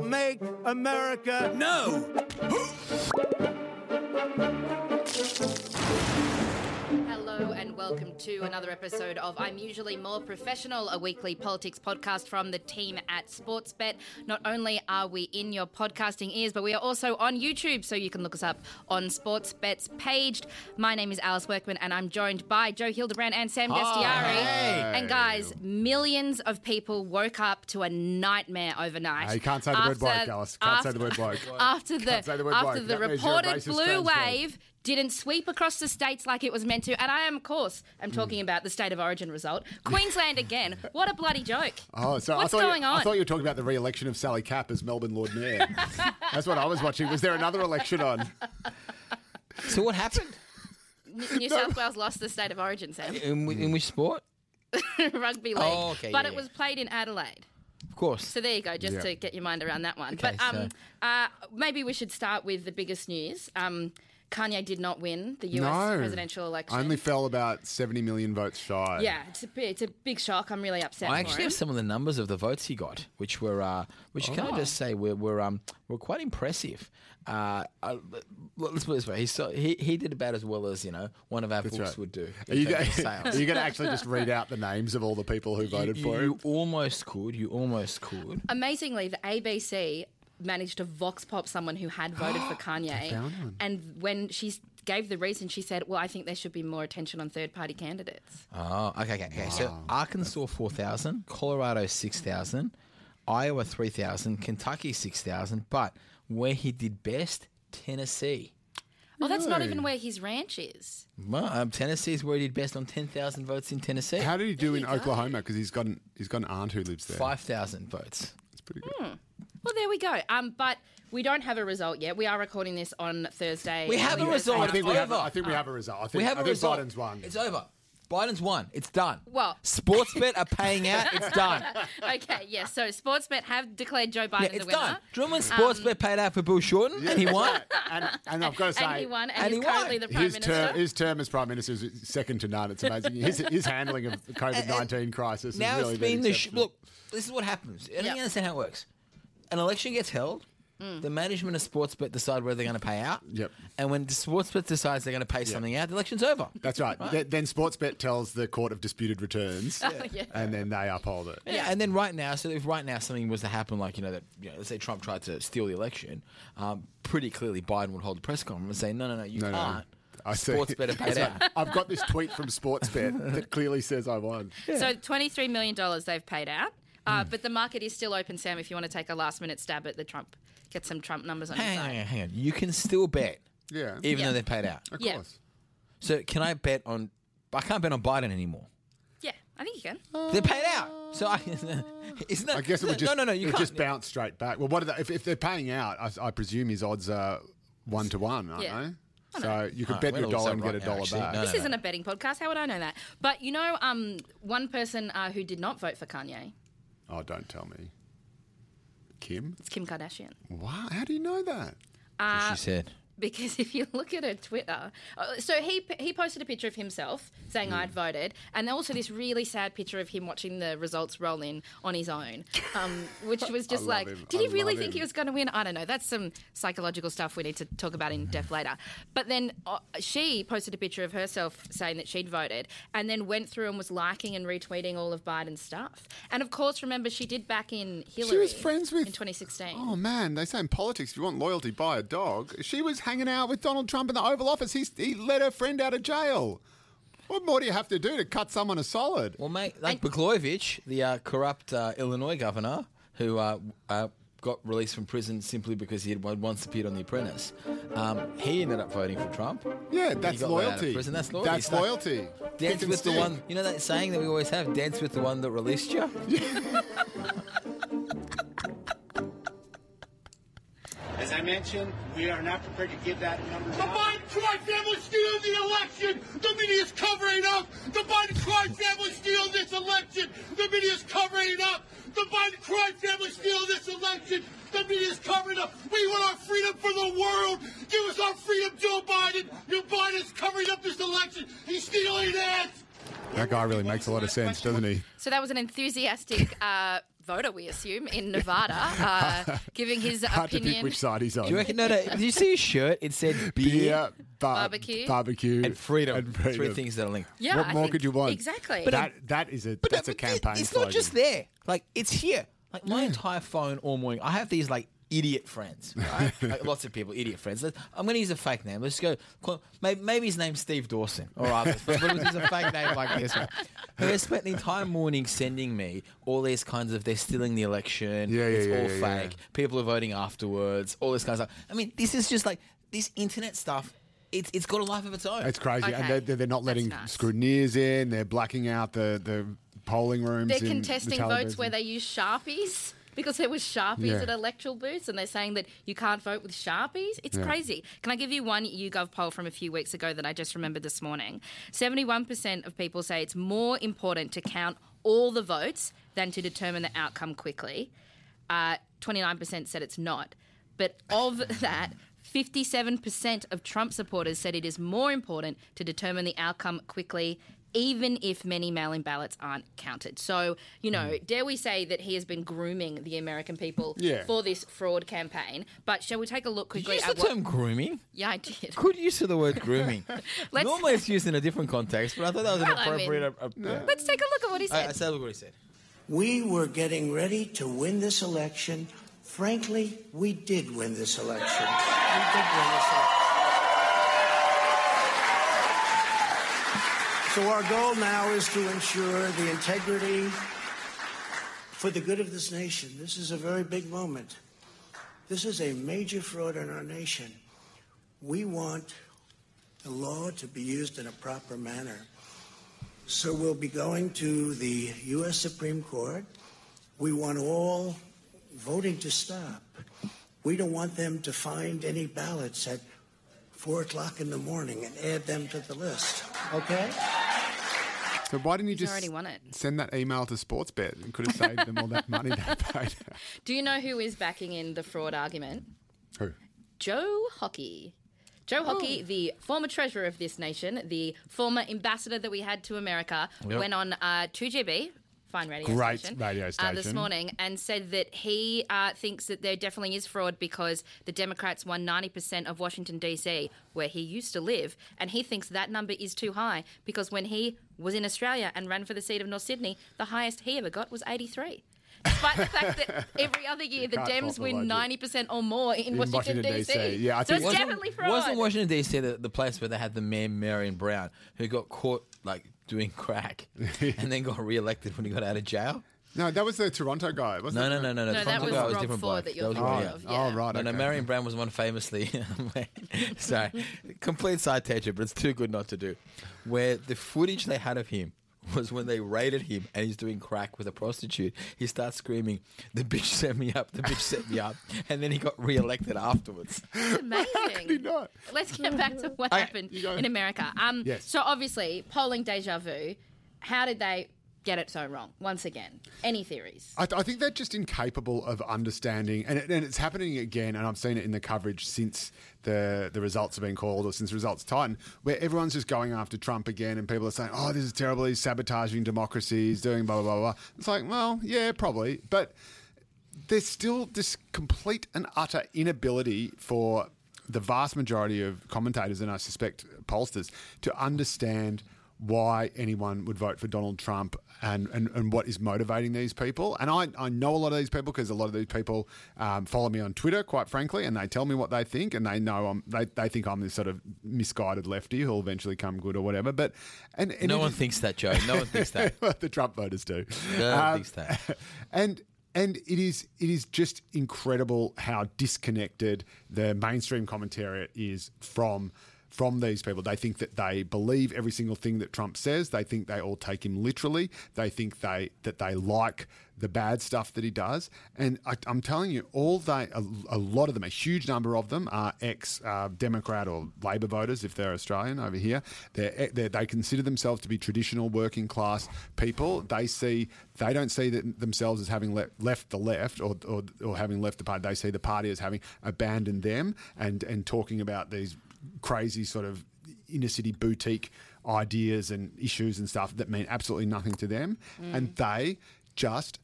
make America. No! And welcome to another episode of I'm Usually More Professional, a weekly politics podcast from the team at Sportsbet. Not only are we in your podcasting ears, but we are also on YouTube, so you can look us up on Sportsbet's page. My name is Alice Workman, and I'm joined by Joe Hildebrand and Sam Dastyari. And guys, millions of people woke up to a nightmare overnight. No, you can't say the word bloke, Alice. Can't say the word bloke. After the Can't the after the That means you're a reported blue wave didn't sweep across the states like it was meant to. And I am, of course, I'm talking about the state of origin result. Queensland again. What a bloody joke. Oh, so What's I thought going you, on? I thought you were talking about the re-election of Sally Capp as Melbourne Lord Mayor. That's what I was watching. Was there another election on? So what happened? N- New South Wales lost the state of origin, Sam. In, whi- in which sport? Rugby league. Oh, okay, but yeah, it yeah. was played in Adelaide. Of course. So there you go, just Yeah. to get your mind around that one. Okay, but um, so- uh, maybe we should start with the biggest news. Um, Kanye did not win the US no. presidential election. I only fell about 70 million votes shy. yeah, it's a, it's a big shock. I'm really upset I for actually him. have some of the numbers of the votes he got, which were, uh, which can I just say were were um were quite impressive. Uh, uh, let's put it this way: he, saw, he he did about as well as you know one of our books right. would do. Are you, terms going, are you going to actually just read out the names of all the people who voted you, for you him? You almost could. You almost could. Amazingly, the ABC managed to vox pop someone who had voted for Kanye. And when she gave the reason, she said, Well, I think there should be more attention on third party candidates. Oh, okay, okay, okay. So Arkansas four thousand, Colorado six thousand, Iowa three thousand, Kentucky six thousand, but where he did best, Tennessee. Oh, that's not even where his ranch is. Well, um, Tennessee is where he did best on ten thousand votes in Tennessee. How did he do in There you go. Oklahoma? Because he's got an, he's got an aunt who lives there. Five thousand votes. It's pretty good. Hmm. Well, there we go. Um, but we don't have a result yet. We are recording this on Thursday. We have a result. I think we have. over. I think we have a result. I think, We have I a think result. Biden's won. It's over. Biden's won. It's done. Well- Sportsbet are paying out. It's done. okay, yes. So Sportsbet have declared Joe Biden Yeah, the it's winner. done. Do you remember when Sportsbet paid out for Bill Shorten and he won? and, and I've got to say, And he won, and, And he's he won. currently the Prime his Minister. term, his term as prime minister is second to none. It's amazing. His, his handling of the COVID nineteen crisis. Now has really it's been the sh- exceptional. look. This is what happens. I don't Yep. understand how it works. An election gets held. The management of Sportsbet decide whether they're going to pay out. Yep. And when Sportsbet decides they're going to pay something out, the election's over. That's right. Then, then Sportsbet tells the court of disputed returns, yeah. and then they uphold it. Yeah, and then right now, so if right now something was to happen, like you know that, you know, let's say Trump tried to steal the election, um, pretty clearly Biden would hold a press conference and say, no, no, no, you No, no, can't. I see. Sports better pay it That's out. right. I've got this tweet from Sportsbet that clearly says I won. So $23 million they've paid out. Uh, But the market is still open, Sam, if you want to take a last minute stab at the Trump, get some Trump numbers on your Hang on, side. hang on, hang on. You can still bet, Yeah, even Yeah. though they're paid out. of Yeah. course. So can I bet on? I can't bet on Biden anymore. Yeah, I think you can. They're paid out. So I, isn't that? I guess it would just no, no, no. You it would can't. just bounce straight back. Well, what are they, if, if they're paying out? I, I presume his odds are one to one, aren't Yeah. they? So you could Oh, bet your dollar and right get a dollar actually. back. No, This no, isn't a betting podcast. How would I know that? But you know, um, one person uh, who did not vote for Kanye, Oh, don't tell me. Kim? it's Kim Kardashian. Wow, how do you know that? Uh, she said. Because if you look at her Twitter, uh, so he he posted a picture of himself saying Hmm. I'd voted, and also this really sad picture of him watching the results roll in on his own, um, which was just like, him. did I he really love think he was going to win? I don't know. That's some psychological stuff we need to talk about in depth later. But then uh, she posted a picture of herself saying that she'd voted, and then went through and was liking and retweeting all of Biden's stuff. And of course, remember she did back in Hillary. She was friends with- in 2016. Oh man, they say in politics, if you want loyalty, buy a dog. She was hanging out with Donald Trump in the Oval Office. He's, he let her friend out of jail. What more do you have to do to cut someone a solid? Well, mate, like Blagojevich, the uh, corrupt uh, Illinois governor, who uh, uh, got released from prison simply because he had once appeared on The Apprentice, um, he ended up voting for Trump. Yeah, He that's got let out of loyalty. prison. That's loyalty. That's It's like, loyalty. Dance Pick and with the one, you know that saying that we always have, dance with the one that released you? As I mentioned, we are not prepared to give that number. The Biden crime family stealing the election. The media's covering up. The Biden crime family stealing this election. The media's covering up. The Biden crime family stealing this election. The media's covering up. We want our freedom for the world. Give us our freedom, Joe Biden. Joe Biden's covering up this election. He's stealing it. That guy really makes a lot of sense, doesn't he? So that was an enthusiastic uh, voter, we assume, in Nevada, uh, giving his Hard to pick opinion. which side he's on. Do you reckon? No, no. Did you see his shirt? It said beer, Beer, bar- Barbecue. barbecue, and freedom. and Three things that are linked. Yeah, what I more think- could you want? Exactly. But that that is a that's a but it- campaign. It's not just there. Like it's here. Like my entire phone all morning. I have these like idiot friends, right? like lots of people, idiot friends. Let's, I'm going to use a fake name. Let's go. call- Maybe, maybe his name's Steve Dawson or others, but we'll use a fake name like this. Right? Who has spent the entire morning sending me all these kinds of they're stealing the election. Yeah, yeah, it's yeah, all yeah, yeah. fake. People are voting afterwards. All this kind of stuff. I mean, this is just like this internet stuff. It's it's got a life of its own. It's crazy, and Okay. they're, they're they're not letting nice. scrutineers in. They're blacking out the the polling rooms. They're in the contesting votes where they use Sharpies. Because there was Sharpies Yeah. at electoral booths and they're saying that you can't vote with Sharpies. It's Yeah. crazy. Can I give you one YouGov poll from a few weeks ago that I just remembered this morning? 71% of people say it's more important to count all the votes than to determine the outcome quickly. Uh, 29% said it's not. But of that, 57% of Trump supporters said it is more important to determine the outcome quickly, even if many mail in ballots aren't counted. So, you know, hmm. dare we say that he has been grooming the American people Yeah. for this fraud campaign? But shall we take a look Did you quickly use at the what. term grooming? Yeah, I did. Good use of the word grooming. Let's- Normally it's used in a different context, but I thought that was an Well, I mean- appropriate. yeah. Let's take a look at what he said. I said look what he said. We were getting ready to win this election. Frankly, we did win this election. We did win this election. So our goal now is to ensure the integrity for the good of this nation. This is a very big moment. This is a major fraud in our nation. We want the law to be used in a proper manner. So we'll be going to the U.S. Supreme Court. We want all voting to stop. We don't want them to find any ballots at four o'clock in the morning and add them to the list. Okay? So why didn't you He's just already won it. send that email to Sportsbet and could have saved them all that money they paid? Do you know who is backing in the fraud argument? Who? Joe Hockey. Joe Hockey, the former treasurer of this nation, the former ambassador that we had to America, Yep. went on uh, 2GB, fine radio Great station, radio Uh, this morning, and said that he uh, thinks that there definitely is fraud because the Democrats won 90% of Washington, D.C., where he used to live, and he thinks that number is too high because when he was in Australia and ran for the seat of North Sydney, the highest he ever got was 83. Despite the fact that every other year the Dems win 90% or more in, In Washington, Washington, D.C. DC. Yeah, I so think- it's Wasn't- definitely fraud. Wasn't Washington D.C. The, the place where they had the mayor Marion Brown, who got caught like doing crack, and then got re-elected when he got out of jail? No, that was the Toronto guy, wasn't No, it? no, no, no, no. No, the that Toronto was guy was Rob different Ford bloke. that you're was thinking Rob- Oh, of. oh, right. No, no, okay. Marion Brown was one famously. Sorry, complete side tangent, but it's too good not to do. Where the footage they had of him was when they raided him and he's doing crack with a prostitute. He starts screaming, "The bitch set me up! The bitch set me up!" And then he got re-elected afterwards. It's amazing. he not? Let's get back to what Okay, happened in America. Um, Yes. So obviously, polling deja vu. How did they get it so wrong? Once again, any theories? I, th- I think they're just incapable of understanding, and, it, and it's happening again. And I've seen it in the coverage since the the results have been called, or since results tightened, where everyone's just going after Trump again, and people are saying, "Oh, this is terrible. He's sabotaging democracy. He's doing blah blah blah blah." It's like, well, yeah, probably, but there's still this complete and utter inability for the vast majority of commentators, and I suspect pollsters, to understand why anyone would vote for Donald Trump and, and, and what is motivating these people. And I, I know a lot of these people because a lot of these people um, follow me on Twitter, quite frankly, and they tell me what they think, and they know I'm, they, they think I'm this sort of misguided lefty who'll eventually come good or whatever. But and, and No one is- thinks that, Joe. No one thinks that. the Trump voters do. No one Um, thinks that. and and it is it is just incredible how disconnected the mainstream commentariat is from from these people. They think that they believe every single thing that Trump says. They think they all take him literally. They think they that they like the bad stuff that he does. And I, I'm telling you, all they a, a lot of them, a huge number of them, are ex uh, Democrat or Labor voters if they're Australian over here. They're, they're, they consider themselves to be traditional working class people. They see they don't see themselves as having le- left the left or, or, or having left the party. They see the party as having abandoned them and and talking about these crazy sort of inner city boutique ideas and issues and stuff that mean absolutely nothing to them, mm. and they just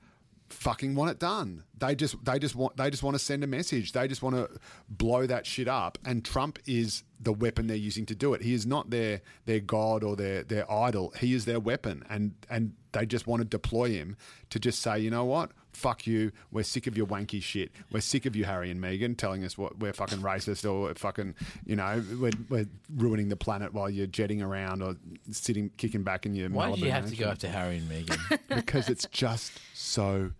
fucking want it done. They just they just want they just want to send a message. They just want to blow that shit up. And Trump is the weapon they're using to do it. He is not their their god or their their idol. He is their weapon. And and they just want to deploy him to just say, you know what? Fuck you. We're sick of your wanky shit. We're sick of you, Harry and Meghan, telling us what we're fucking racist or fucking, you know, we're, we're ruining the planet while you're jetting around or sitting, kicking back in your Why Malibu did you have to go after Harry and Meghan? because it's just so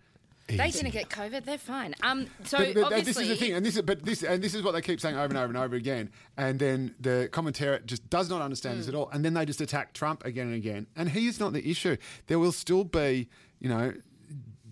easy. They didn't get COVID. They're fine. Um, so But, but obviously, this is the thing, and this is but this and this is what they keep saying over and over and over again. And then the commentator just does not understand Hmm. this at all, and then they just attack Trump again and again. And he is not the issue. There will still be, you know.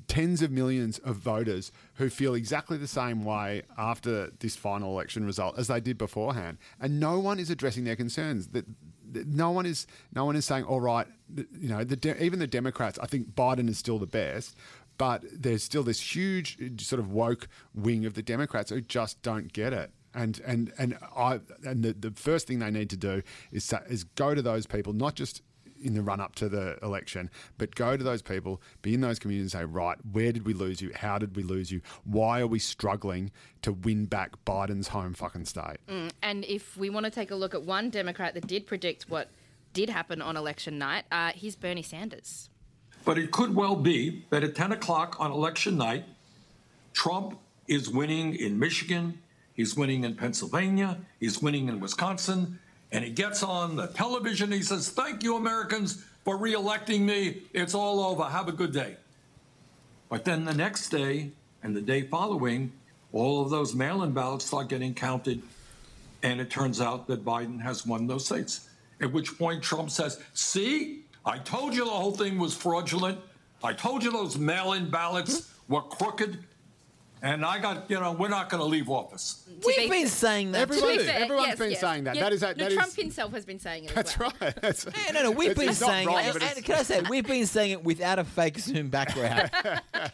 Tens of millions of voters who feel exactly the same way after this final election result as they did beforehand, and no one is addressing their concerns. That no one is no one is saying, all right, you know, the even the Democrats. I think Biden is still the best, but there's still this huge uh, sort of woke wing of the Democrats who just don't get it. And and and I and the, the first thing they need to do is is go to those people, not just in the run up to the election, but go to those people, be in those communities, and say, right, where did we lose you? How did we lose you? Why are we struggling to win back Biden's home fucking state? and if we want to take a look at one Democrat that did predict what did happen on election night, uh, he's Bernie Sanders. But it could well be that at 10 o'clock on election night, Trump is winning in Michigan, he's winning in Pennsylvania, he's winning in Wisconsin, and he gets on the television. He says, Thank you, Americans, for reelecting me. It's all over. Have a good day. But then the next day and the day following, all of those mail in ballots start getting counted, and it turns out that Biden has won those states. At which point Trump says, See, I told you the whole thing was fraudulent. I told you those mail in ballots were crooked. And I got, you know, we're not going to leave office. We've be- been saying that Everyone- too. fair, Everyone's yes, been yes. saying that. Yeah, That is- no, that Trump is- himself has been saying it. That's as well. right. That's, Yeah, no, no, we've it's- been it's not saying wrong, it. but And, it's- can I say, we've been saying it without a fake Zoom background.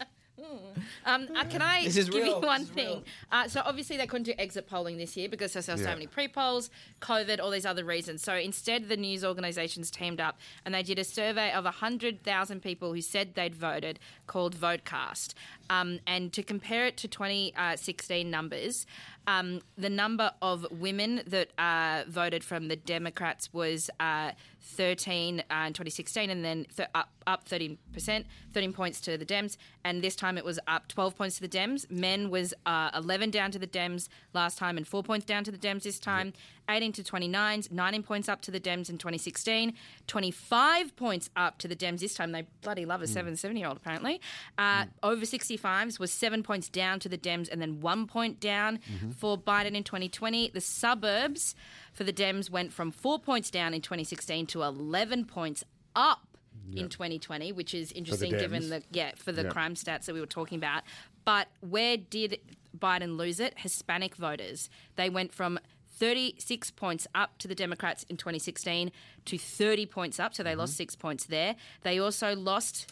Um, uh, can I This is give real, you one thing? Uh, so obviously they couldn't do exit polling this year because there's so Yeah. many pre-polls, COVID, all these other reasons. So instead, the news organisations teamed up and they did a survey of hundred thousand people who said they'd voted, called Votecast. Um, and to compare it to 2016 numbers, um, the number of women that uh, voted from the Democrats was uh, 13 uh, in 2016, and then th- up up 13 percent, 13 points to the Dems, and this time it was up 12 points to the Dems. Men was uh, 11 down to the Dems last time, and four points down to the Dems this time. 18 to 29s, 19 points up to the Dems in 2016, 25 points up to the Dems this time. They bloody love a seven, seven year old apparently. Uh, Over 65s was seven points down to the Dems, and then one point down for Biden in 2020. The suburbs for the Dems went from four points down in 2016 to 11 points up in 2020, which is interesting given Dems. the yeah for the Yeah. crime stats that we were talking about. But where did Biden lose it? Hispanic voters. They went from 36 points up to the Democrats in 2016 to 30 points up, so they mm-hmm. lost six points there. They also lost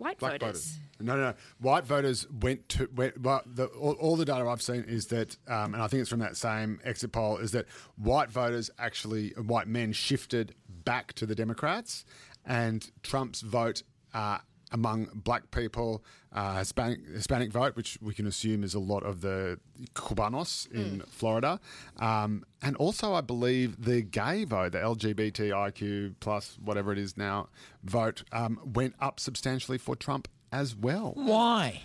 white Black voters. voters. No, no, no. White voters went to went. Well, the, all, all the data I've seen is that, um, and I think it's from that same exit poll, is that white voters actually, white men shifted back to the Democrats, and Trump's vote. Uh, among black people, uh, Hispanic, Hispanic vote, which we can assume is a lot of the Cubanos in Florida, um, and also I believe the gay vote, the LGBTIQ plus whatever it is now vote, um, went up substantially for Trump as well. Why?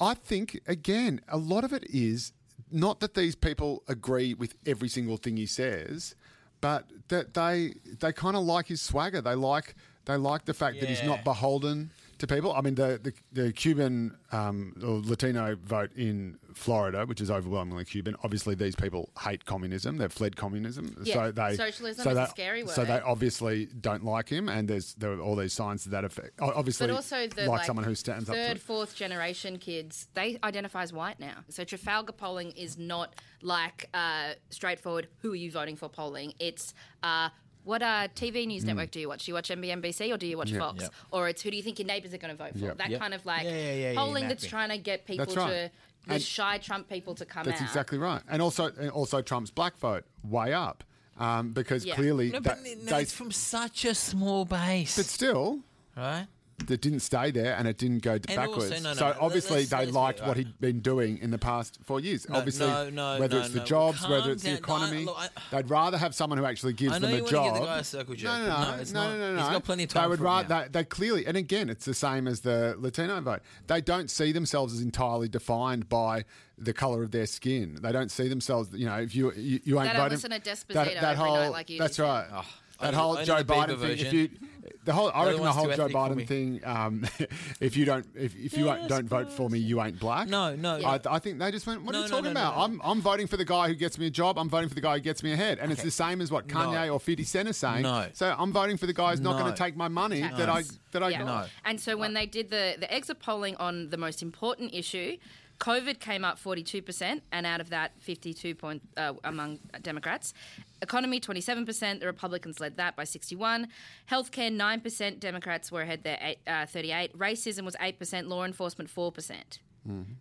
I think again, a lot of it is not that these people agree with every single thing he says, but that they they kind of like his swagger. They like they like the fact that he's Yeah. not beholden to people. I mean, the the, the Cuban um, or Latino vote in Florida, which is overwhelmingly Cuban. Obviously, these people hate communism. They've fled communism, Yeah, so they socialism so is a they, scary So word. they obviously don't like him, and there's there are all these signs to that effect. O- Obviously, But also the like, like, someone who stands up to third, it. fourth generation kids, they identify as white now. So Trafalgar polling is not like uh, straightforward. Who are you voting for? Polling. It's uh, what uh, TV news Mm. network do you watch? Do you watch NBC or do you watch Fox? Yep. Or it's who do you think your neighbours are going to vote for? Yep. That Yep. kind of like Yeah, yeah, yeah, yeah, polling that's mapping. trying to get people That's right. to the And- shy Trump people to come That's out. exactly right. And also, and also Trump's black vote way up um, because Yeah. clearly No, that, but no, they, it's from such a small base. but still, right? That didn't stay there and it didn't go And also- backwards. no, no, so no, obviously let's- they let's liked what he'd been doing in the past four years. No, obviously, no, no, whether no, it's the no. jobs, Calm whether it's the down. No, I- economy, look, I- they'd rather have someone who actually gives I know them a want job. give the guy a circle jerk. No, no, but no, no, no, not. no, no, no. He's got plenty of They time would for it rather now. they, they clearly, and again, it's the same as the Latino vote. They don't see themselves as entirely defined by the color of their skin. They don't see themselves, you know, if you you, you ain't They don't voting listen to Despacito every whole, like you That's right. Oh. That only- whole only Joe Biden thing. If you, the whole, I the reckon the whole Joe Biden thing. Um, if you don't, if, if you Yes, don't vote for me, you ain't black. No, no. I, I think they just went. What are you talking no, no, about? no. I'm I'm voting for the guy who gets me a job. I'm voting for the guy who gets me ahead. And it's the same as what Kanye No. or 50 Cent are saying. No. So I'm voting for the guy who's not going to take my money that I that I Yeah. got. No. And so when they did the, the exit polling on the most important issue, COVID came up 42%, and out of that, 52 point uh, among Democrats. Economy 27%, the Republicans led that by 61. Healthcare 9%, Democrats were ahead there, eight, uh, 38. Racism was 8%, law enforcement 4%.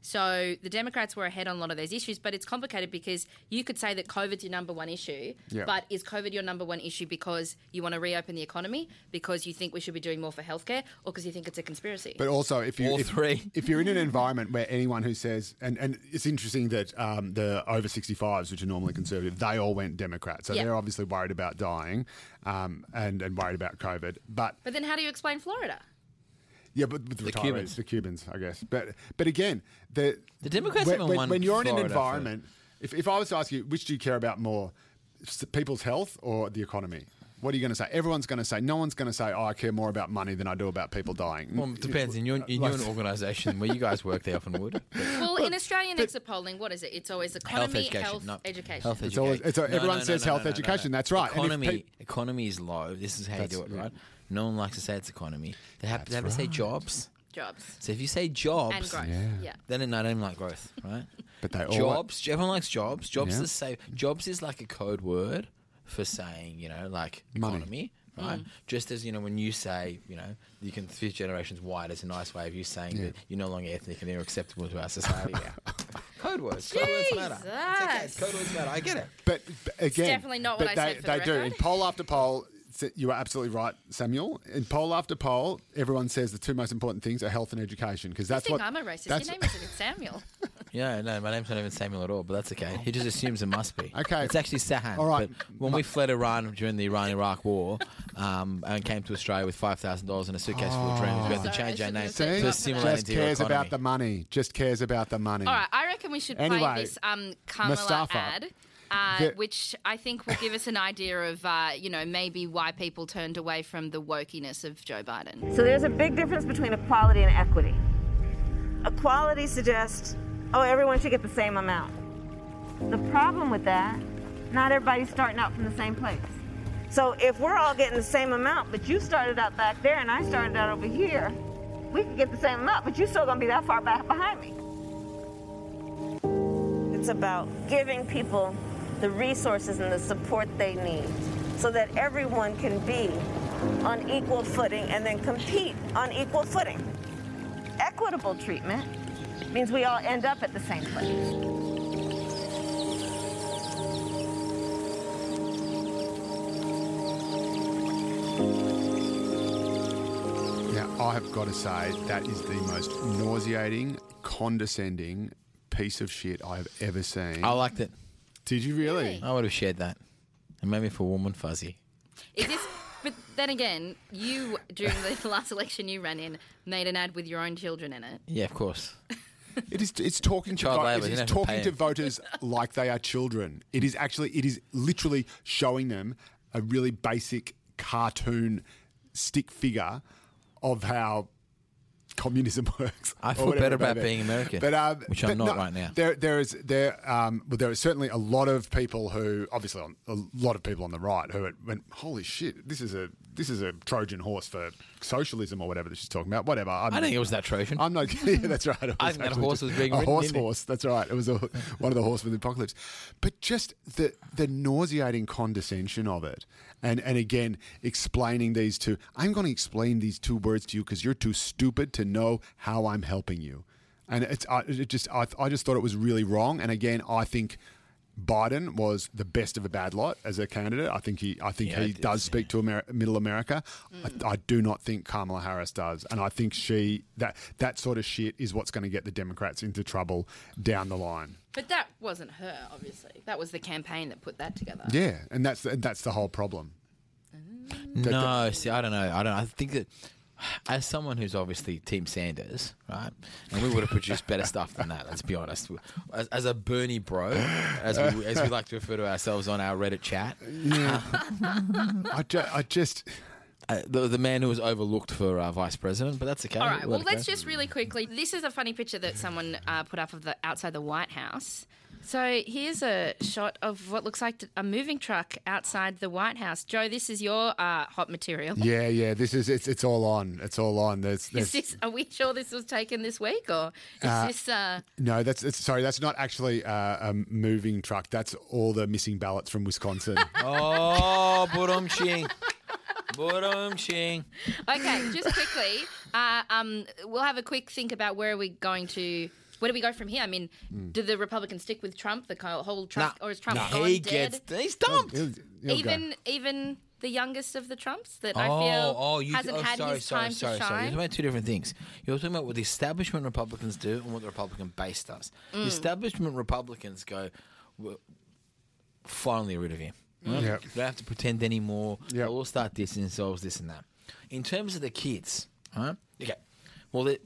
So the Democrats were ahead on a lot of those issues, but it's complicated because you could say that COVID's your number one issue, Yeah. but is COVID your number one issue because you want to reopen the economy, because you think we should be doing more for healthcare, or because you think it's a conspiracy? But also, if you All if, three. if you're in an environment where anyone who says, and, and it's interesting that um, the over 65s, which are normally conservative, they all went Democrat. So Yeah. they're obviously worried about dying um, and and worried about COVID. But But then how do you explain Florida? Yeah, but with the, The retirees, Cubans. the Cubans, I guess. But but again, the The Democrats when, haven't when, won when you're in an environment. If, if I was to ask you, which do you care about more, people's health or the economy? What are you going to say? Everyone's going to say. No one's going to say, "Oh, I care more about money than I do about people dying." Well, it depends. In your in your organisation where you guys work, they often would. Well, in Australian exit polling, what is it? It's always Health economy, education. health, no. education. Health It's education. always- it's a- everyone says health education, that's right. Economy, peop- economy is low. This is how you do it, That's- right? No one likes to say it's economy. They have, they have to say jobs. Jobs. So if you say jobs, And growth. Yeah. Yeah. then no, I don't even like growth, right? But they all jobs. Everyone likes jobs. Jobs Yeah. is say jobs is like a code word for saying you know like Money. economy, right? Mm. Just as you know when you say you know you can fifth generations white is a nice way of you saying that you're no longer ethnic and you're acceptable to our society now. code words. Code words matter. It's okay. Jesus. Code words matter. I get it. But, but again, definitely not what I they, said for they the do. record. In poll after poll, s- you are absolutely right, Samuel. In poll after poll, everyone says the two most important things are health and education because I that's think what I'm a racist. that's- Your name isn't Samuel. Yeah, no, my name's not even Samuel at all, but that's okay. He just assumes it must be. Okay. It's actually Sahan. All right. But when we fled Iran during the Iran Iraq war um, and came to Australia with $5,000 in a suitcase full of dreams, we had to change our name shouldn't See? to assimilate just into cares economy. about the money. Just cares about the money. All right, I reckon we should play this um, Kamala Mustafa. ad. Uh, The- which I think will give us an idea of, uh, you know, maybe why people turned away from the wokiness of Joe Biden. So there's a big difference between equality and equity. Equality suggests, oh, everyone should get the same amount. The problem with that, not everybody's starting out from the same place. So if we're all getting the same amount, but you started out back there and I started out over here, we could get the same amount, but you're still gonna be that far back behind me. It's about giving people the resources and the support they need so that everyone can be on equal footing and then compete on equal footing. Equitable treatment means we all end up at the same place. Now, I have got to say, that is the most nauseating, condescending piece of shit I have ever seen. I liked it. Did you really? Really? I would have shared that. It made me feel warm and fuzzy. Is this? But then again, you during the last election you ran in made an ad with your own children in it. Yeah, of course. It is. It's talking to Child vo- labour, it you is don't have to talking pay to them. voters like they are children. It is actually. It is literally showing them a really basic cartoon stick figure of how communism works. I feel better about being American, but, um, which I'm not no, right now. There, there is there. Um, well, there is certainly a lot of people who, obviously, on, a lot of people on the right who went, "Holy shit! This is a this is a Trojan horse for socialism or whatever that she's talking about." Whatever. I'm, I think it was that Trojan. I'm not. Yeah, that's right. I think that horse was being a ridden, horse didn't it? horse. That's right. It was a, one of the horsemen of the apocalypse. But just the the nauseating condescension of it, and and again explaining these two. I'm going to explain these two words to you because you're too stupid to know how I'm helping you. And it's I, it just I, I just thought it was really wrong. And again, I think Biden was the best of a bad lot as a candidate. I think he, I think Yeah, he it does is, speak to Amer- Middle America. I, mm. I do not think Kamala Harris does, and I think she that that sort of shit is what's going to get the Democrats into trouble down the line. But that wasn't her, obviously. That was the campaign that put that together. Yeah, and that's and that's the whole problem. Mm. No, see, I don't know. I don't. I think that as someone who's obviously Team Sanders, right, and we would have produced better stuff than that. Let's be honest. As, as a Bernie bro, as we as we like to refer to ourselves on our Reddit chat, I, ju- I just uh, the the man who was overlooked for uh, vice president, but that's okay. All right. Let Well, let's go. just really quickly. This is a funny picture that someone uh, put up of the outside the White House. So here's a shot of what looks like a moving truck outside the White House. Joe, this is your uh, hot material. yeah, yeah. This is it's it's all on. It's all on. There's, Is there's this? Are we sure this was taken this week, or is this? Uh, no. That's it's, sorry. That's not actually uh, a moving truck. That's all the missing ballots from Wisconsin. Oh, budum ching, budum ching. okay, just quickly. Uh, um, we'll have a quick think about where are we going to. Where do we go from here? I mean, do the Republicans stick with Trump, the whole Trump, or is Trump Nah, gone he dead? gets he's dumped. He'll- he'll go. even even the youngest of the Trumps that I Oh, feel oh, you, hasn't oh, had sorry, his sorry, time sorry, to sorry. You're shine. talking about two different things. You're talking about what the establishment Republicans do and what the Republican base does. Mm. The establishment Republicans go, we're finally rid of him. Right? Yep. You don't have to pretend anymore. Yep. They'll all start dissing themselves, this and that. In terms of the kids, right? Okay. Well, they,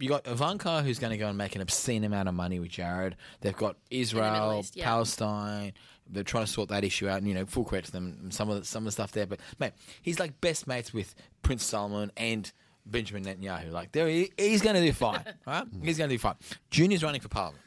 you got Ivanka, who's going to go and make an obscene amount of money with Jared. They've got Israel, East, yeah. Palestine. They're trying to sort that issue out, and you know, full credit to them. Some of the, some of the stuff there, but mate, he's like best mates with Prince Solomon and Benjamin Netanyahu. Like, there, he, he's going to do fine, right? He's going to do fine. Junior's running for parliament,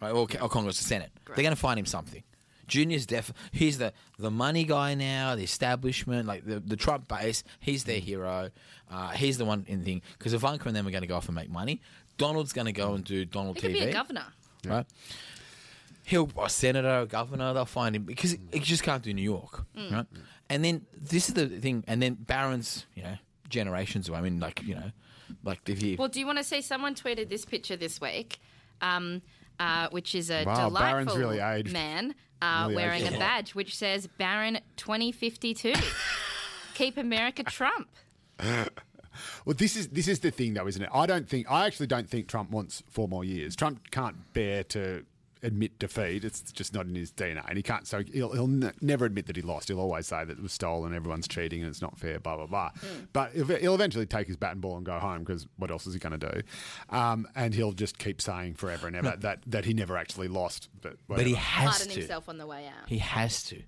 right, or, or Congress, or Senate. They're going to find him something. Junior's def. He's the the money guy now, the establishment, like the the Trump base. He's their hero. Uh, he's the one in the thing because Ivanka and them are going to go off and make money. Donald's going to go and do Donald He TV could be a governor. right? He'll a senator, a governor. They'll find him because he just can't do New York, right? And then this is the thing. And then Barron's, you know, generations away. I mean, like you know, like if you Well, do you want to see? Someone tweeted this picture this week, um, uh, which is a Wow, delightful Barron's really aged. man uh, Really wearing a badge which says Baron 2052. Keep America Trump. Well, this is this is the thing, though, isn't it? I don't think I actually don't think Trump wants four more years. Trump can't bear to admit defeat. It's just not in his DNA, and he can't. So he'll, he'll ne- never admit that he lost. He'll always say that it was stolen, everyone's cheating, and it's not fair. Blah blah blah. Hmm. But he'll he'll eventually take his bat and ball and go home because what else is he going to do? Um, and he'll just keep saying forever and ever hmm. that that he never actually lost. But but he whatever. has Pardon to. himself on the way out. He has to.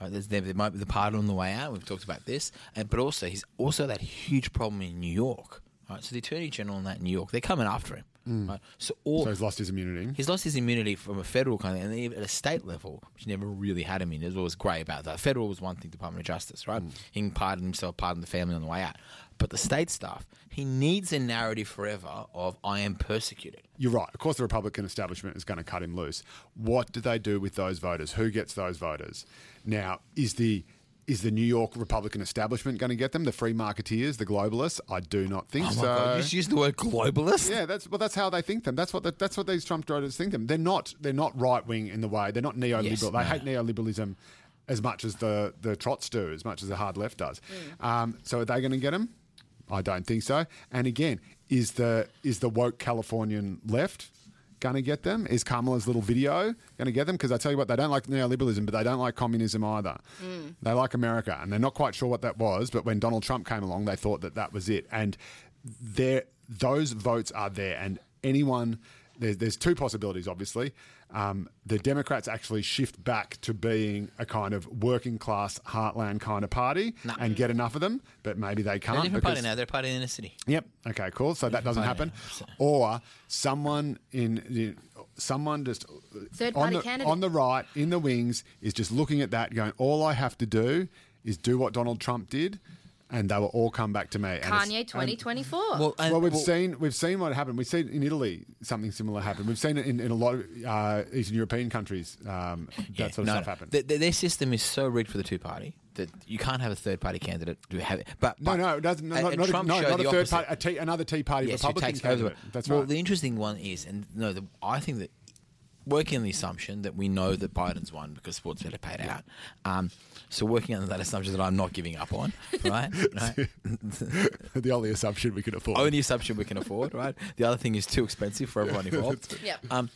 Uh, right, there, there might be the pardon on the way out. We've talked about this, and but also he's also that huge problem in New York. Right, so the attorney general in that New York, they're coming after him. Mm. Right, so all so he's lost his immunity. He's lost his immunity from a federal kind of, and even at a state level, which never really had him in. There's always grey about that. Federal was one thing, Department of Justice, right? Mm. He can pardon himself, pardon the family on the way out. But the state stuff, he needs a narrative forever of I am persecuted. You're right. Of course, the Republican establishment is going to cut him loose. What do they do with those voters? Who gets those voters? Now, is the is the New York Republican establishment going to get them? The free marketeers, the globalists? I do not think Oh my so. God, you just used the word globalist. Yeah, that's well. That's how they think them. That's what the, that's what these Trump voters think them. They're not they're not right wing in the way. They're not neoliberal. Yes, they no. hate neoliberalism as much as the the Trots do, as much as the hard left does. Um, so are they going to get them? I don't think so. And again, is the is the woke Californian left going to get them? Is Kamala's little video going to get them? Because I tell you what, they don't like neoliberalism, but they don't like communism either. Mm. They like America, and they're not quite sure what that was. But when Donald Trump came along, they thought that that was it. And there, those votes are there, and anyone. There's, there's two possibilities, obviously. Um, the Democrats actually shift back to being a kind of working class heartland kind of party and get enough of them, but maybe they They're a can't. different party because- now. They're a party in the city. Yep. Okay. Cool. So that doesn't happen. now, so- Or someone in, in Third someone just on party the, candidate. on the right in the wings is just looking at that, going, "All I have to do is do what Donald Trump did, and they will all come back to me." And it's- Kanye and- 2024. Well, and, well, we've well, seen we've seen what happened. We've seen in Italy something similar happen. We've seen it in, in a lot of uh, Eastern European countries. Um, that yeah, sort of no, stuff no. happen. Th- th- their system is so rigged for the two party that you can't have a third party candidate to have it. But, no, but- no, it doesn't. No, and- not, and not, a, Trump no, showed not a third opposite. party. A tea, another Tea Party Yes, who Republican takes over. candidate. That's well, right. the interesting one is, and no, the, I think that working on the assumption that we know that Biden's won because sports better paid out. Um, so working on that assumption that I'm not giving up on, right? right? the only assumption we could afford. Only assumption we can afford, right? The other thing is too expensive for everyone involved. Yep. Um,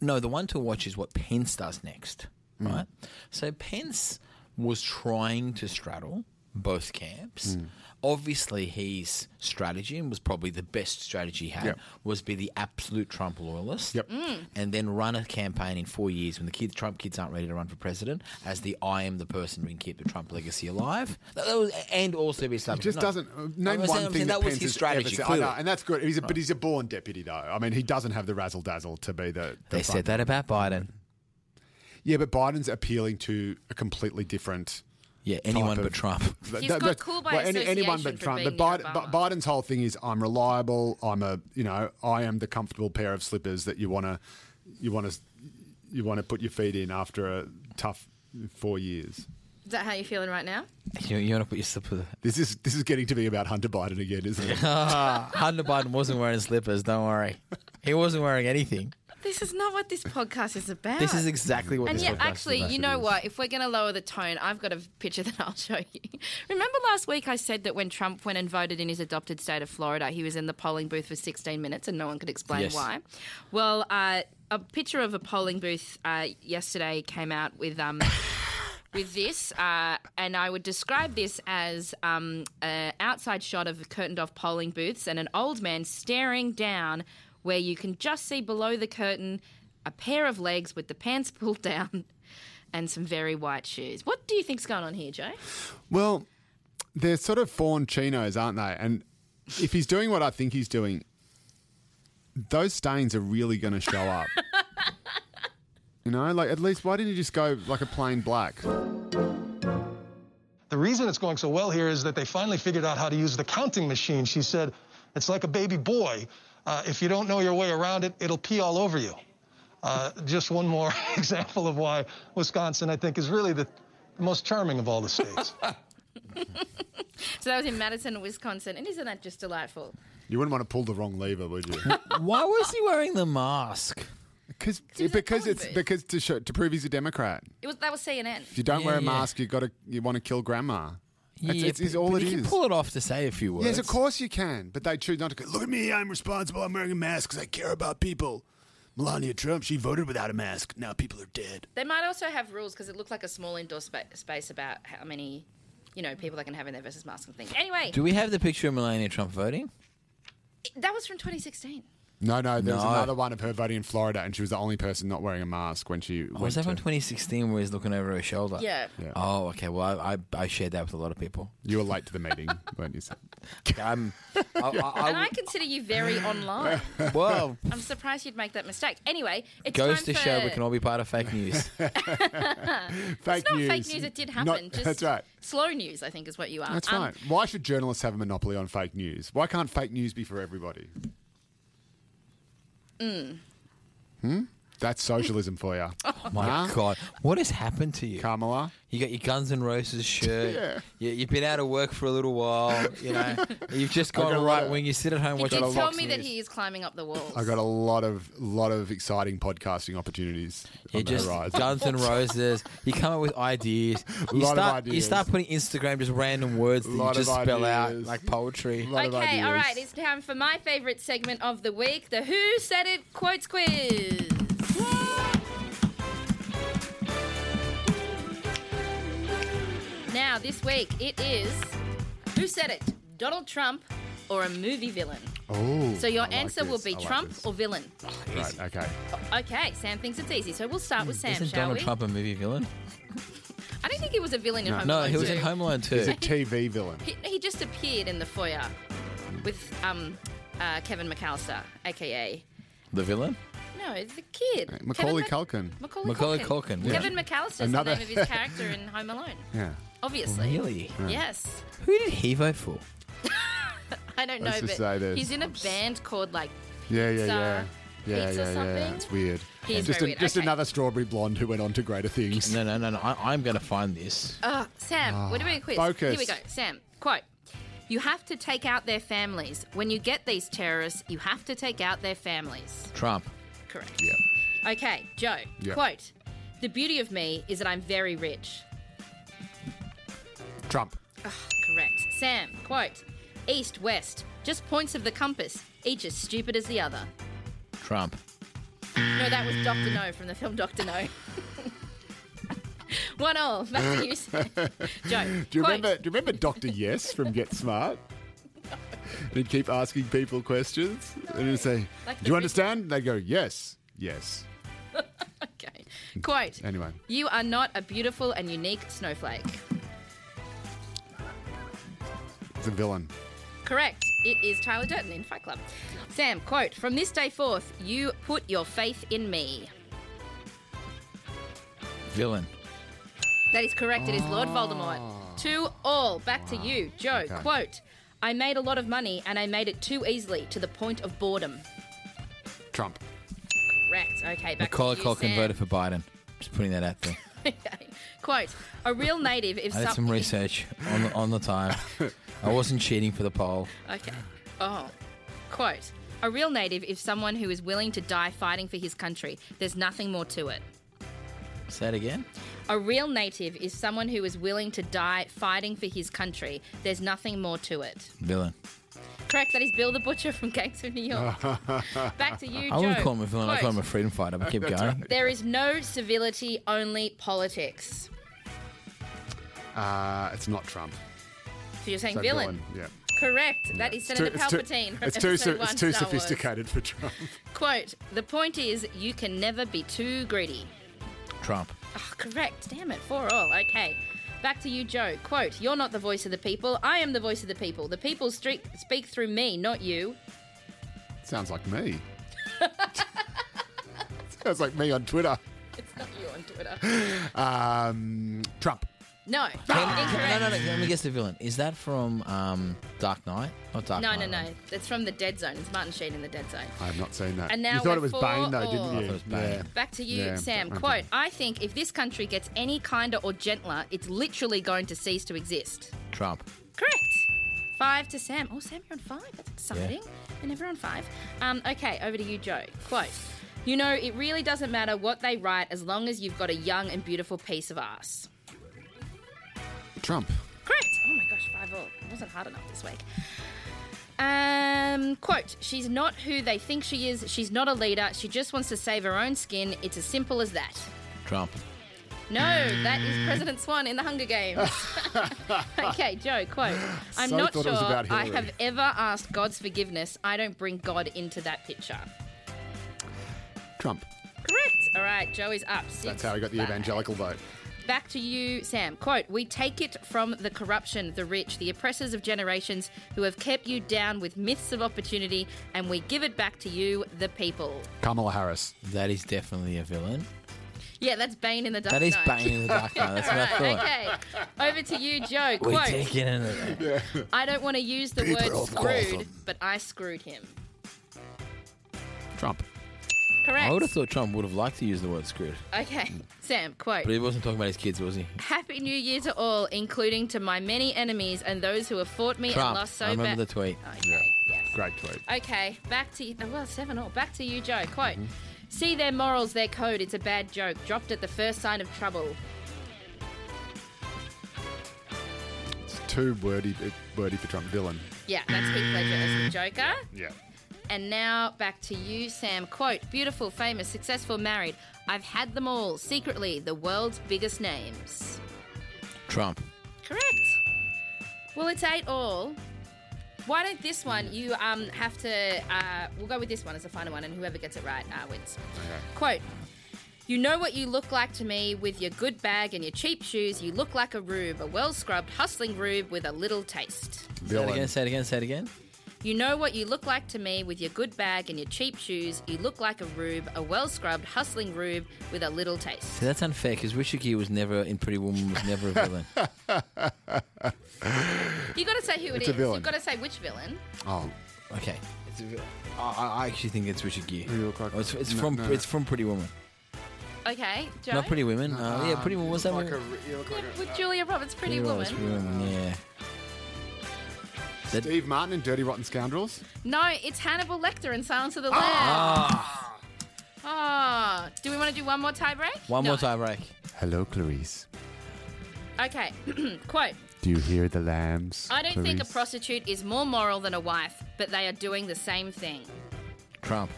no, the one to watch is what Pence does next, Mm. right? So Pence was trying to straddle both camps. Mm. Obviously, his strategy and was probably the best strategy he had Yep. was be the absolute Trump loyalist, Yep. and then run a campaign in four years when the kids, Trump kids aren't ready to run for president as the I am the person who can keep the Trump legacy alive, That- that was- and also be something. established. just No. doesn't uh, name I'm one saying- thing that, that was Pence his strategy. Ever said. I know, and that's good. He's a, but he's a born deputy, though. I mean, he doesn't have the razzle dazzle to be the. the They said that about Biden. Yeah, but Biden's appealing to a completely different. Yeah, anyone type but of- Trump. He's That- got cool by any- anyone but Trump. But Biden, Obama. Biden's whole thing is, I'm reliable. I'm a, you know, I am the comfortable pair of slippers that you want to, you want to, you want to put your feet in after a tough four years. Is that how you're feeling right now? You, you want to put your slipper. This is this is getting to be about Hunter Biden again, isn't it? Ah, Hunter Biden wasn't wearing slippers. Don't worry, he wasn't wearing anything. This is not what this podcast is about. This is exactly what. And this yeah, podcast is about. And yeah, actually, about. you know what? If we're going to lower the tone, I've got a picture that I'll show you. Remember last week I said that when Trump went and voted in his adopted state of Florida, he was in the polling booth for 16 minutes and no one could explain Yes. why. Well, uh, a picture of a polling booth uh, yesterday came out with. Um, with this, uh, and I would describe this as um, an outside shot of curtained off polling booths and an old man staring down where you can just see below the curtain a pair of legs with the pants pulled down and some very white shoes. What do you think's going on here, Joe? Well, they're sort of fawn chinos, aren't they? And if he's doing what I think he's doing, those stains are really going to show up. you know, like at least why didn't you just go like a plain black? The reason it's going so well here is that they finally figured out how to use the counting machine. She said, it's like a baby boy. Uh, if you don't know your way around it, it'll pee all over you. Uh, just one more example of why Wisconsin, I think, is really the most charming of all the states. So that was in Madison, Wisconsin, and isn't that just delightful? You wouldn't want to pull the wrong lever, would you? Why was he wearing the mask? Because because it's because to show, to prove he's a Democrat. It was that was CNN. If you don't Yeah, wear a yeah. mask, you got to you want to kill grandma. It's, it's, it's but- all but it you is. can pull it off to say a few words. Yes, of course you can, but they choose not to. Go, Look at me, I'm responsible. I'm wearing a mask because I care about people. Melania Trump, she voted without a mask. Now people are dead. They might also have rules because it looked like a small indoor spa- space about how many, you know, people they can have in their versus mask and things. Anyway, Do we have the picture of Melania Trump voting? that was from 2016. No, no, there was No. another one of her voting in Florida, and she was the only person not wearing a mask when she Oh, went was that to. from 2016 where he's looking over her shoulder? Yeah. Yeah. Oh, okay. Well, I, I, I shared that with a lot of people. You were late to the meeting, weren't you? Sam? I'm, I, I, And I consider you very online. Well, I'm surprised you'd make that mistake. Anyway, it's goes time to for... show we can all be part of fake news. Fake It's not news. fake news. It did No, happen. Just that's right. Slow news, I think, is what you are. That's Um, right. Why should journalists have a monopoly on fake news? Why can't fake news be for everybody? Mm. Hmm? That's socialism for you. Oh my Huh? God, what has happened to you? Kamala? You got your Guns N' Roses shirt. Yeah. you, you've been out of work for a little while. You know, you've just I got gone a lot right of- wing. You sit at home He watching did tell Fox me that News. he is climbing up the walls. I got a lot of lot of exciting podcasting opportunities You on the just horizon. Guns N' Roses. You come up with ideas. You Lot of start. You ideas. start putting Instagram just random words that you Lot of just spell out ideas. like poetry. Lot of Okay, all ideas. right. It's time for my favourite segment of the week, the Who Said It Quotes Quiz. Now, this week it is Who Said It? Donald Trump or a movie villain? Oh, So your I like answer will this. be I like Trump this. or villain. Right, okay. Okay, Sam thinks it's easy, so we'll start with Sam, Isn't shall Donald we? Trump a movie villain? I don't think he was a villain in Home No, Alone he was 2. in Home Alone too. He's a TV villain. He, he just appeared in the foyer with um, uh, Kevin McAllister, aka The villain? No, it's the kid. Macaulay Kevin Culkin. Macaulay, Macaulay Culkin. Culkin, yeah. Kevin McAllister's Another- the name of his character in Home Alone. Yeah. Obviously. Really? Yes. Who did he vote for? I don't know, Let's but just say this. he's in a band called like Yeah, yeah, Pizza, yeah. Yeah, Pizza yeah, yeah. something? It's weird. He is just very a- weird. just Okay. another strawberry blonde who went on to greater things. No, no, no, no. I, I'm going to find this. Uh, Sam, we're doing a quiz. focus. Here we go. Sam, quote. You have to take out their families. When you get these terrorists, you have to take out their families. Trump. Correct. Yeah. Okay, Joe. Yeah. Quote: "The beauty of me is that I'm very rich." Trump. Ah, correct. Sam. Quote: "East, west, just points of the compass, each as stupid as the other." Trump. No, that was Doctor No from the film Doctor No. One all. Back to you, Joe. Do you quote, remember? Do you remember Doctor Yes from Get Smart? He'd keep asking people questions, and he'd say, Like "Do you rich- understand?" They'd go, "Yes, yes." Okay. Quote: Anyway, "You are not a beautiful and unique snowflake." it's a villain. Correct. It is Tyler Durden in Fight Club. Sam, quote, from this day forth, you put your faith in me. Villain. That is correct. It is Lord Voldemort. Ah. Two all. Back to you, Joe. Okay. Quote, I made a lot of money and I made it too easily to the point of boredom. Trump. Correct. Okay, back Macaulay to you, Culkin Sam. voted for Biden. Just putting that out there. okay. Quote, a real native if I did some some- research on the, on the time. I wasn't cheating for the poll. Okay. Oh. Quote, a real native is someone who is willing to die fighting for his country. There's nothing more to it. Say it again. A real native is someone who is willing to die fighting for his country. There's nothing more to it. Villain. Correct, that is Bill the Butcher from Gangs of New York. Back to you, Joe. I wouldn't Joe. call him a villain. I call him a freedom fighter. But keep going. There is no civility, only politics. Uh, it's not Trump. So you're saying So villain? Yeah. Correct. That is It's Senator too- it's too- Palpatine from It's too, episode one it's too Star Wars. sophisticated for Trump. Quote, the point is you can never be too greedy. Trump. Oh, correct. Damn it. For all. Okay. Back to you, Joe. Quote, You're not the voice of the people. I am the voice of the people. The people streak, speak through me, not you. Sounds like me. Sounds like me on Twitter. It's not you on Twitter. Um, Trump. No. Can- incorrect. no, no, no. Let me guess the villain. Is that from um, Dark Knight? Not Dark No, Knight. no, no. It's from the Dead Zone. It's Martin Sheen in the Dead Zone. I have not seen that. And now you thought we're it was four Bane, though, all. didn't you? I thought it was Bane. Yeah. Back to you, Yeah, Sam. okay. Quote, I think if this country gets any kinder or gentler, it's literally going to cease to exist. Trump. Correct. Five to Sam. Oh, Sam, you're on five. That's exciting. You're never on five. Um, okay, over to you, Joe. Quote, you know, it really doesn't matter what they write as long as you've got a young and beautiful piece of ass. Trump. Correct. Oh my gosh, five all. It wasn't hard enough this week. Um, quote, she's not who they think she is. She's not a leader. She just wants to save her own skin. It's as simple as that. Trump. No, that is President Swan in the Hunger Games. okay, Joe, quote. I'm So not thought sure was about I Hillary. have ever asked God's forgiveness. I don't bring God into that picture. Trump. Correct. All right, Joe is up. Six, That's how he got the five. evangelical vote. Back to you, Sam. Quote, We take it from the corruption, the rich, the oppressors of generations who have kept you down with myths of opportunity, and we give it back to you, the people. Kamala Harris. That is definitely a villain. Yeah, that's Bane in the Dark That is Knight. Bane in the Dark Knight. That's what I thought. okay. Over to you, Joe. We Quote, take it in. I don't want to use the People word of screwed, Gotham. but I screwed him. Trump. Correct. I would have thought Trump would have liked to use the word screwed. Okay, Sam, quote. But he wasn't talking about his kids, was he? Happy New Year to all, including to my many enemies and those who have fought me Trump. and lost so many. I remember bad. the tweet. Okay, yes. Great tweet. Okay, back to you. Well, seven all. Back to you, Joe. Quote. Mm-hmm. See their morals, their code. It's a bad joke. Dropped at the first sign of trouble. It's too wordy, wordy for Trump. Villain. Yeah, that's Heath Ledger as the Joker. Yeah. And now back to you, Sam. Quote Beautiful, famous, successful, married. I've had them all. Secretly, the world's biggest names. Trump. Correct. Well, it's eight all. Why don't this one you um have to? Uh, we'll go with this one as the final one, and whoever gets it right uh, wins. Quote. You know what you look like to me with your good bag and your cheap shoes. You look like a rube, a well scrubbed, hustling rube with a little taste. Say it again, say it again, say it again. You know what you look like to me with your good bag and your cheap shoes. You look like a rube, a well scrubbed, hustling rube with a little taste. See, that's unfair because Richard Gere was never in Pretty Woman, was never a villain. You got to say who it It's a is. villain. You've got to say which villain. Oh, Okay. It's a villain. I, I actually think it's Richard Gere. Who you look like? Oh, it's it's No, from no. it's from Pretty Woman. Okay, Joe. Not Pretty Women. Uh, yeah, Pretty Woman. What's that like one? a, you look like a, With Julia Roberts, Pretty Woman, Woman. Pretty Woman. Yeah. That- Steve Martin in Dirty Rotten Scoundrels. No, it's Hannibal Lecter in Silence of the Lambs. Ah. Do we want to do one more tie break? One No. more tie break. Hello, Clarice. Okay. Quote. Do you hear the lambs? I don't think a Clarice? prostitute is more moral than a wife, but they are doing the same thing. Trump.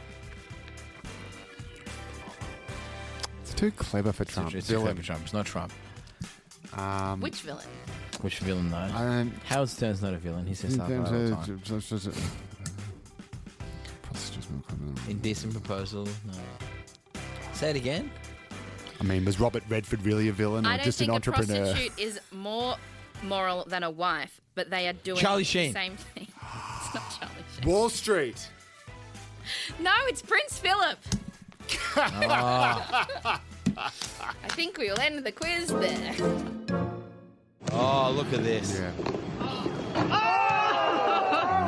It's too clever for Trump. it's Villain. clever Trump. It's not Trump. Um, Which villain? Which villain though? um, Howard Stern's not a villain. He says stuff that all the time. Prostitutes more common. Indecent proposal. No. Say it again. I mean, was Robert Redford really a villain or I don't just think an a entrepreneur? prostitute is more moral than a wife, but they are doing Charlie the Sheen. same thing. it's not Charlie Sheen. Wall Street. No, it's Prince Philip. Ah. I think we'll end the quiz there. Oh, look at this. Yeah.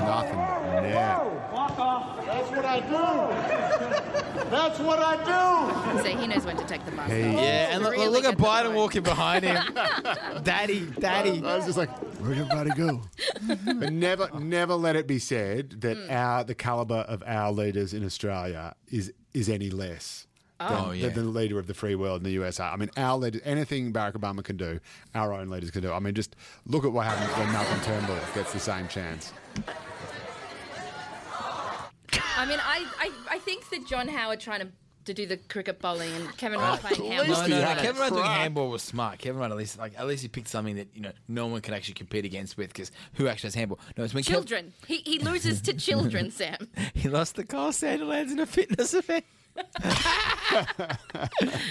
Nothing but net. Fuck off. That's what I do. That's what I do. So he knows when to take the bus. Hey. Yeah, and look, Really look at Biden point. walking behind him. daddy, daddy. I was just like, where'd everybody go? but never, never let it be said that Hmm. our the caliber of our leaders in Australia is is any less. Than, Oh, yeah. than the leader of the free world in the USA. I mean, our leaders, anything Barack Obama can do, our own leaders can do. I mean, just look at what happens when Malcolm Turnbull gets the same chance. I mean, I, I, I think that John Howard trying to, to do the cricket bowling and Kevin Rudd playing handball. No, he no, no. Kevin Rudd doing handball was smart. Kevin Rudd at least, like, at least he picked something that you know no one can actually compete against with because who actually has handball? No, it's when Kev- Children. He, he loses to children, Sam. he lost the Carl Sandilands in a fitness event.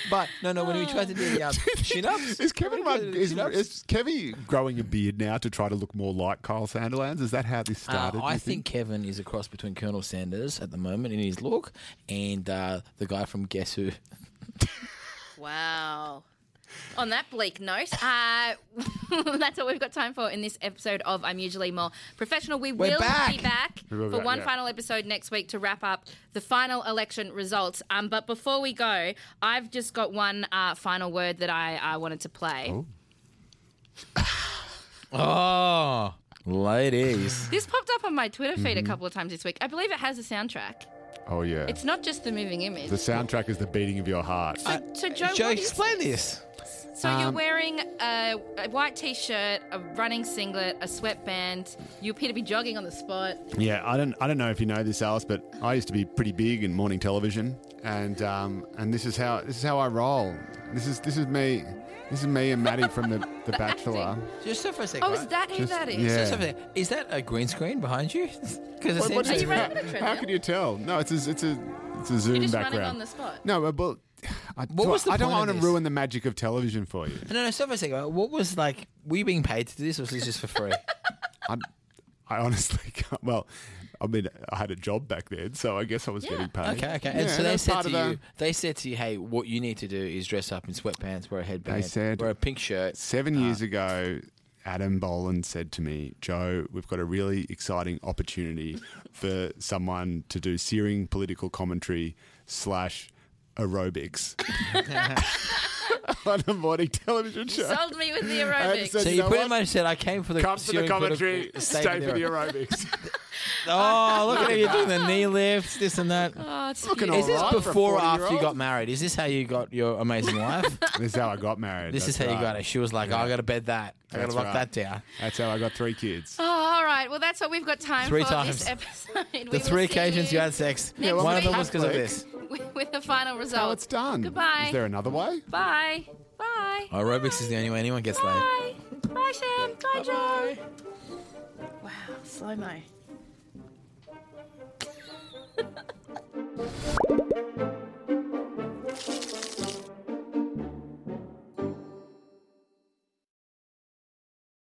but no, no. When we tried to do the um, chin ups, Is Kevin Rudd, is, chin-ups? is Kevin growing a beard now to try to look more like Kyle Sandilands? Is that how this Uh, started? do I you think Kevin is a cross between Colonel Sanders at the moment in his look and uh, the guy from Guess Who. Wow. On that bleak note, uh, that's all we've got time for in this episode of I'm Usually More Professional. We We're will back. be back We will be for back, one yeah. final episode next week to wrap up the final election results. Um, but before we go, I've just got one uh, final word that I uh, wanted to play. Oh, ladies. This popped up on my Twitter feed Mm-hmm. a couple of times this week. I believe it has a soundtrack. Oh yeah. It's not just the moving image. the soundtrack is the beating of your heart. so, so Joe, Joe, what is explain this. So you're Um, wearing a, a white t-shirt, a running singlet, a sweatband. You appear to be jogging on the spot. Yeah, I don't I don't know if you know this, Alice, but I used to be pretty big in morning television, and um, and this is how this is how I roll. This is this is me. This is me and Maddie from the, the Bachelor. Just for a second. Oh, right? is that who Just- that is? yeah. Just a. Is that a green screen behind you? Because it What- what Are you- you to- running on a how, treadmill? how can you tell? No, it's a, it's a it's a Zoom You're just background. running on the spot. No, but well, I, What was the I don't point of want to this? ruin the magic of television for you. No, no, stop for a second. What was like? Were you being paid to do this, or was this just for free? I, I honestly can't. Well, I mean, I had a job back then, so I guess I was Yeah. getting paid. Okay, okay. Yeah, and so they that's said part to of the- you, they said to you, hey, what you need to do is dress up in sweatpants, wear a headband, They said- wear a pink shirt. Seven years uh, ago, Adam Boland said to me, Joe, we've got a really exciting opportunity for someone to do searing political commentary slash aerobics on a morning television show. Sold me with the aerobics. said, So you you know pretty what? much said, I came for the Come to the commentary, political- stay for the aerobics." aerobics. Oh, look at you doing the knee lifts, this and that. Oh, it's Looking cute. Is this alright for a before or after you 40-year-old? got married? Is this how you got your amazing wife? this is how I got married. this is that's how you got it. She was like, oh, I got to bed that. I got to That's lock right. that down. That's how I got three kids. Oh, all right. Well, that's what we've got time Three for times. this episode. We The will three see occasions you had sex, next one of them was because of Catholic. this. with, with the final That's how result. it's done. Goodbye. Is there another way? Bye. Bye. Aerobics is the only way anyone gets laid. Bye. Bye, Sam. Bye, Joe. Wow, slow mo. Thank you.